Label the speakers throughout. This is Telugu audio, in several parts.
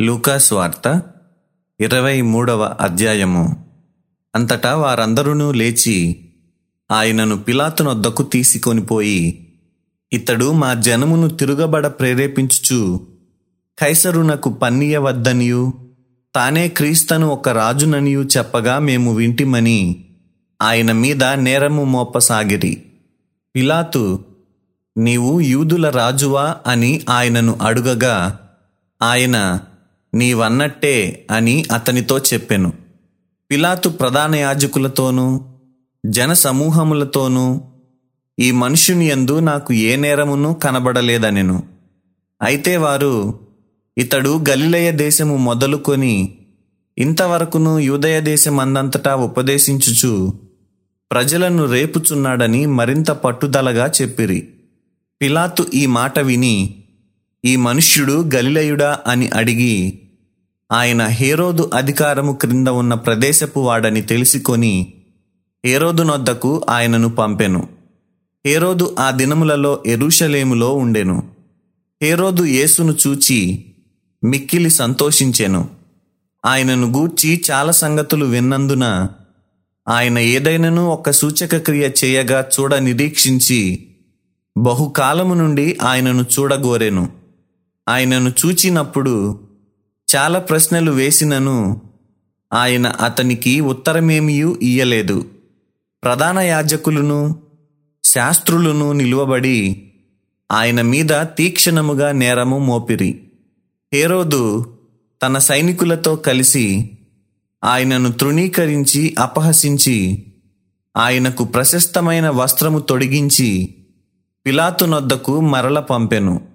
Speaker 1: లూకాస్ వార్త ఇరవై మూడవ అధ్యాయము. అంతటా వారందరూ లేచి ఆయనను పిలాతునొద్దకు తీసుకొనిపోయి ఇతడు మా జనమును తిరుగబడ ప్రేరేపించుచు కైసరునకు పన్నీయవద్దనియు తానే క్రీస్తను ఒక రాజుననియు చెప్పగా మేము వింటిమని ఆయన మీద నేరము మోపసాగిరి. పిలాతు నీవు యూదుల రాజువా అని ఆయనను అడుగగా ఆయన నీవన్నట్టే అని అతనితో చెప్పెను. పిలాతు ప్రధాన యాజకులతోనూ జన సమూహములతోనూ ఈ మనుషుని యందు నాకు ఏ నేరమును కనబడలేదనెను. అయితే వారు ఇతడు గలిలయ దేశము మొదలుకొని ఇంతవరకును యూదయ దేశమందంతటా ఉపదేశించుచు ప్రజలను రేపుచున్నాడని మరింత పట్టుదలగా చెప్పిరి. పిలాతు ఈ మాట విని ఈ మనుష్యుడు గలిలయుడా అని అడిగి ఆయన హేరోదు అధికారము క్రింద ఉన్న ప్రదేశపు వాడని తెలుసుకొని హేరోదు నొద్దకు ఆయనను పంపెను. హేరోదు ఆ దినములలో ఎరుషలేములో ఉండెను. హేరోదు యేసును చూచి మిక్కిలి సంతోషించెను. ఆయనను గూర్చి చాలా సంగతులు విన్నందున ఆయన ఏదైనను ఒక సూచక క్రియ చేయగా చూడ నిరీక్షించి బహుకాలము నుండి ఆయనను చూడగోరెను. ఆయనను చూచినప్పుడు చాలా ప్రశ్నలు వేసినను ఆయన అతనికి ఉత్తరమేమియూ ఇయ్యలేదు. ప్రధాన యాజకులను శాస్త్రులను నిలువబడి ఆయన మీద తీక్షణముగా నేరము మోపిరి. హేరోదు తన సైనికులతో కలిసి ఆయనను తృణీకరించి అపహసించి ఆయనకు ప్రశస్తమైన వస్త్రము తొడిగించి పిలాతునొద్దకు మరల పంపెను.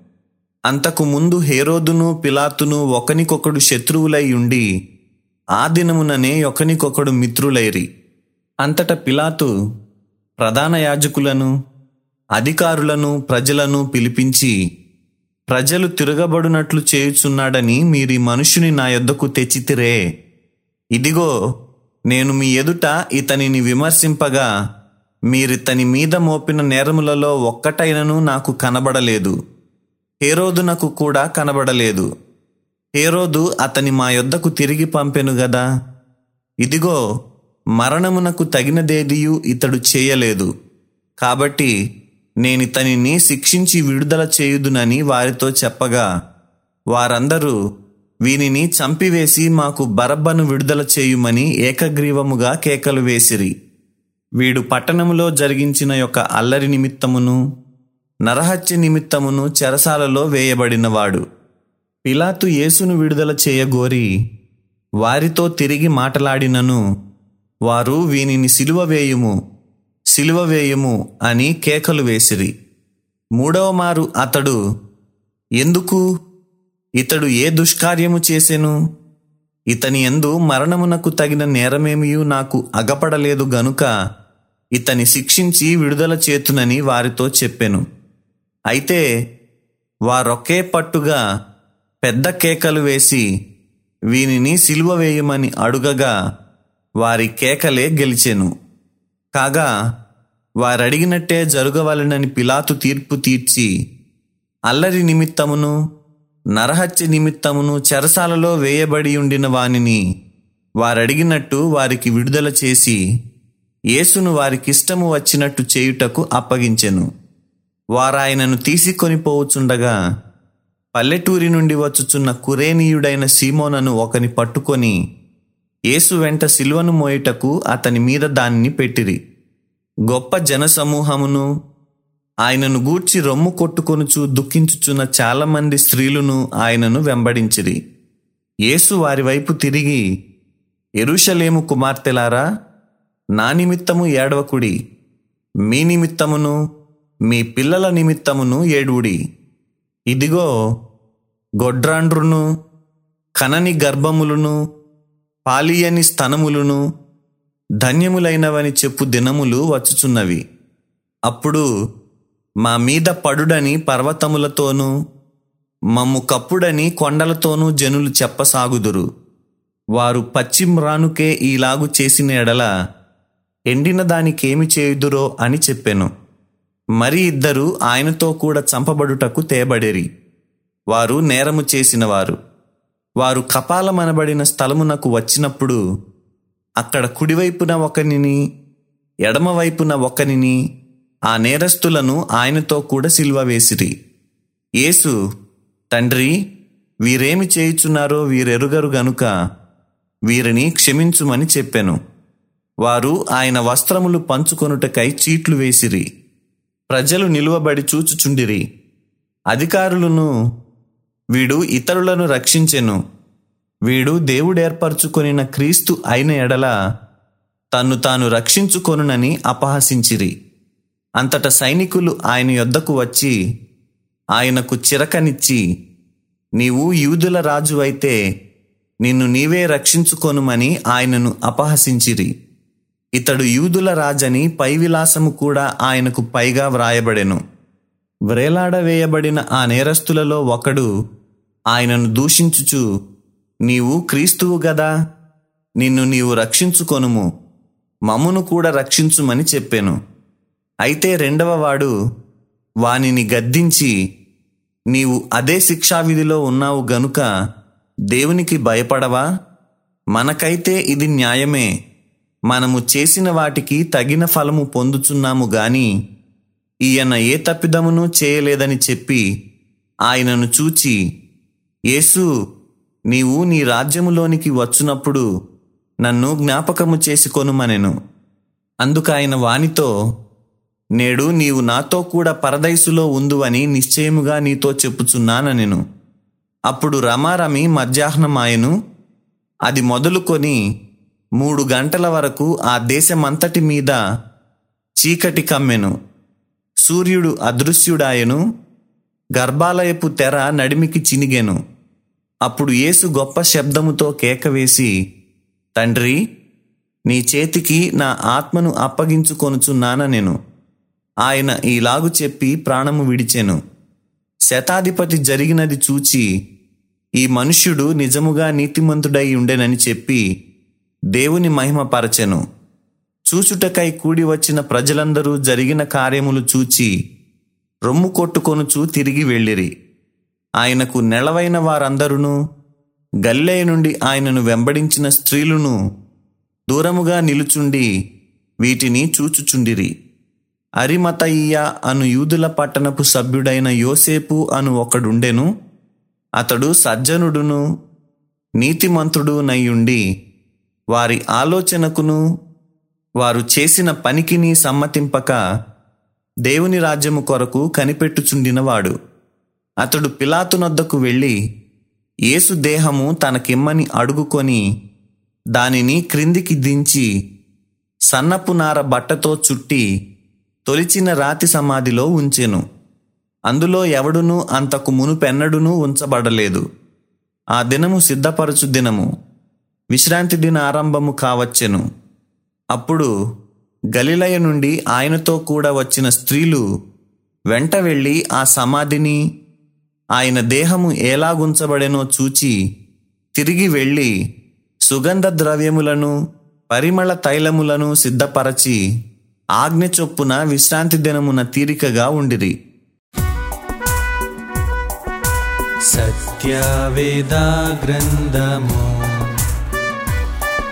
Speaker 1: అంతకు ముందు హేరోదును పిలాతును ఒకనికొకడు శత్రువులై ఉండి ఆ దినముననే ఒకనికొకడు మిత్రులైరి. అంతట పిలాతు ప్రధాన యాజకులను అధికారులను ప్రజలను పిలిపించి ప్రజలు తిరగబడునట్లు చేయుచున్నాడని మీరీ మనుషుని నా యొద్దకు తెచ్చితిరే. ఇదిగో నేను మీ ఎదుట ఇతనిని విమర్శింపగా మీరితని మీద మోపిన నేరములలో ఒక్కటైనను నాకు కనబడలేదు. హేరోదునకు కూడా కనబడలేదు. హేరోదు అతని మా యొద్దకు తిరిగి పంపెను గదా. ఇదిగో మరణమునకు తగినదేదియు ఇతడు చేయలేదు. కాబట్టి నేనితనిని శిక్షించి విడుదల చేయుదునని వారితో చెప్పగా వారందరూ వీనిని చంపివేసి మాకు బరబ్బను విడుదల చేయుమని ఏకగ్రీవముగా కేకలు వేసిరి. వీడు పట్టణములో జరిగించిన యొక్క అల్లరి నిమిత్తమును నరహత్య నిమిత్తమును చెరసాలలో వేయబడినవాడు. పిలాతు యేసును విడుదల చేయగోరి వారితో తిరిగి మాటలాడినను. వారు వీనిని సిలువ వేయుము సిలువ వేయుము అని కేకలు వేసిరి. మూడవ మారు అతడు ఎందుకు? ఇతడు ఏ దుష్కార్యము చేసెను? ఇతని ఎందు మరణమునకు తగిన నేరమేమియూ నాకు అగపడలేదు గనుక ఇతని శిక్షించి విడుదల చేతునని వారితో చెప్పెను. అయితే వారొకే పట్టుగా పెద్ద కేకలు వేసి వీనిని సిలువ వేయమని అడుగగా వారి కేకలే గెలిచెను. కాగా వారడిగినట్టే జరుగవలనని పిలాతు తీర్పు తీర్చి అల్లరి నిమిత్తమును నరహత్య నిమిత్తమును చెరసాలలో వేయబడి ఉండిన వానిని వారడిగినట్టు వారికి విడుదల చేసి యేసును వారికిష్టము వచ్చినట్టు చేయుటకు అప్పగించెను. వారాయనను తీసుకొని పోవుచుండగా పల్లెటూరి నుండి వచ్చుచున్న కురేనీయుడైన సీమోనను ఒకని పట్టుకొని యేసు వెంట సిలువను మోయుటకు అతని మీద దానిని పెట్టిరి. గొప్ప జనసమూహమును ఆయనను గూర్చి రొమ్ము కొట్టుకొనుచు దుఃఖించుచున్న చాలామంది స్త్రీలను ఆయనను వెంబడించిరి. యేసు వారి వైపు తిరిగి ఎరుషలేము కుమార్తెలారా నా నిమిత్తము ఏడవకుడి. మీ నిమిత్తమును మీ పిల్లల నిమిత్తమును ఏడుడి ఇదిగో గొడ్రాండ్రును కనని గర్భములను పాలియని స్తనములను ధన్యములైనవని చెప్పు దినములు వచ్చుచున్నవి. అప్పుడు మా మీద పడుడని పర్వతములతోనూ మమ్ము కప్పుడని కొండలతోనూ జనులు చెప్పసాగుదురు. వారు పశ్చిమ్రానుకే ఈలాగు చేసిన ఎడల ఎండిన దానికేమి చేయుదురో అని చెప్పాను. మరి ఇద్దరు ఆయనతో కూడా చంపబడుటకు తేబడిరి. వారు నేరము చేసినవారు. వారు కపాలమనబడిన స్థలమునకు వచ్చినప్పుడు అక్కడ కుడివైపున ఒకనిని ఎడమవైపున ఒకనిని ఆ నేరస్తులను ఆయనతో కూడా సిల్వ వేసిరి. యేసు తండ్రి వీరేమి చేయుచున్నారో వీరెరుగరు గనుక వీరిని క్షమించుమని చెప్పెను. వారు ఆయన వస్త్రములు పంచుకొనుటకై చీట్లు వేసిరి. ప్రజలు నిలువబడి చూచుచుండిరి. అధికారులను వీడు ఇతరులను రక్షించెను. వీడు దేవుడేర్పరచుకొనిన క్రీస్తు అయిన ఎడల తన్ను తాను రక్షించుకొనునని అపహసించిరి. అంతట సైనికులు ఆయన యొద్దకు వచ్చి ఆయనకు చిరకనిచ్చి నీవు యూదుల రాజు అయితే నిన్ను నీవే రక్షించుకొనుమని ఆయనను అపహసించిరి. ఇతడు యూదుల రాజని పై విలాసము కూడా ఆయనకు పైగా వ్రాయబడెను. వ్రేలాడవేయబడిన ఆ నేరస్తులలో ఒకడు ఆయనను దూషించుచు నీవు క్రీస్తువు గదా నిన్ను నీవు రక్షించుకొనుము మమ్మును కూడా రక్షించుమని చెప్పాను. అయితే రెండవ వాడు వానిని గద్దించి నీవు అదే శిక్షావిధిలో ఉన్నావు గనుక దేవునికి భయపడవా? మనకైతే ఇది న్యాయమే. మనము చేసిన వాటికి తగిన ఫలము పొందుచున్నాము గాని ఈయన ఏ తప్పిదమును చేయలేదని చెప్పి ఆయనను చూచి యేసు నీవు నీ రాజ్యములోనికి వచ్చునప్పుడు నన్ను జ్ఞాపకము చేసుకొనుమనెను. అందుకాయన వానితో నేడు నీవు నాతో కూడా పరదైసులో ఉందువని నిశ్చయముగా నీతో చెప్పుచున్నానెను అప్పుడు రమారమి మధ్యాహ్నమాయను. అది మొదలుకొని మూడు గంటల వరకు ఆ దేశమంతటి మీద చీకటి కమ్మెను. సూర్యుడు అదృశ్యుడాయను. గర్భాలయపు తెర నడిమికి చినిగెను. అప్పుడు యేసు గొప్ప శబ్దముతో కేకవేసి తండ్రి నీ చేతికి నా ఆత్మను అప్పగించుకొనుచున్నాన నేను? ఆయన ఈలాగు చెప్పి ప్రాణము విడిచెను. శతాధిపతి జరిగినది చూచి ఈ మనుష్యుడు నిజముగా నీతిమంతుడై ఉండెనని చెప్పి దేవుని మహిమపరచెను. చూచుటకై కూడి వచ్చిన ప్రజలందరూ జరిగిన కార్యములు చూచి రొమ్ము కొట్టుకొనుచూ తిరిగి వెళ్ళిరి. ఆయనకు నెలవైన వారందరూ గల్లే నుండి ఆయనను వెంబడించిన స్త్రీలను దూరముగా నిలుచుండి వీటిని చూచుచుండిరి. అరిమతయ్య అను యూదుల పట్టణపు సభ్యుడైన యోసేపు అను ఒకడుండెను. అతడు సజ్జనుడును నీతిమంతుడు నయ్యుండి వారి ఆలోచనకును వారు చేసిన పనికిని సమ్మతింపక దేవుని రాజ్యము కొరకు కనిపెట్టుచుండినవాడు. అతడు పిలాతునొద్దకు వెళ్ళి యేసు దేహము తనకిమ్మని అడుగుకొని దానిని క్రిందికి దించి సన్నపు నార బట్టతో చుట్టి తొలిచిన రాతి సమాధిలో ఉంచెను. అందులో ఎవడునూ అంతకు మునుపెన్నడునూ ఉంచబడలేదు. ఆ దినము సిద్ధపరచు దినము. విశ్రాంతి దిన ఆరంభము కావచ్చెను. అప్పుడు గలిలయ నుండి ఆయనతో కూడా వచ్చిన స్త్రీలు వెంట వెళ్ళి ఆ సమాధిని ఆయన దేహము ఎలాగుంచబడెనో చూచి తిరిగి వెళ్ళి సుగంధ ద్రవ్యములను పరిమళ తైలములను సిద్ధపరచి ఆజ్ఞ చొప్పున విశ్రాంతి దినమున తీరికగా ఉండిరి.
Speaker 2: సత్యవేదా గ్రంథము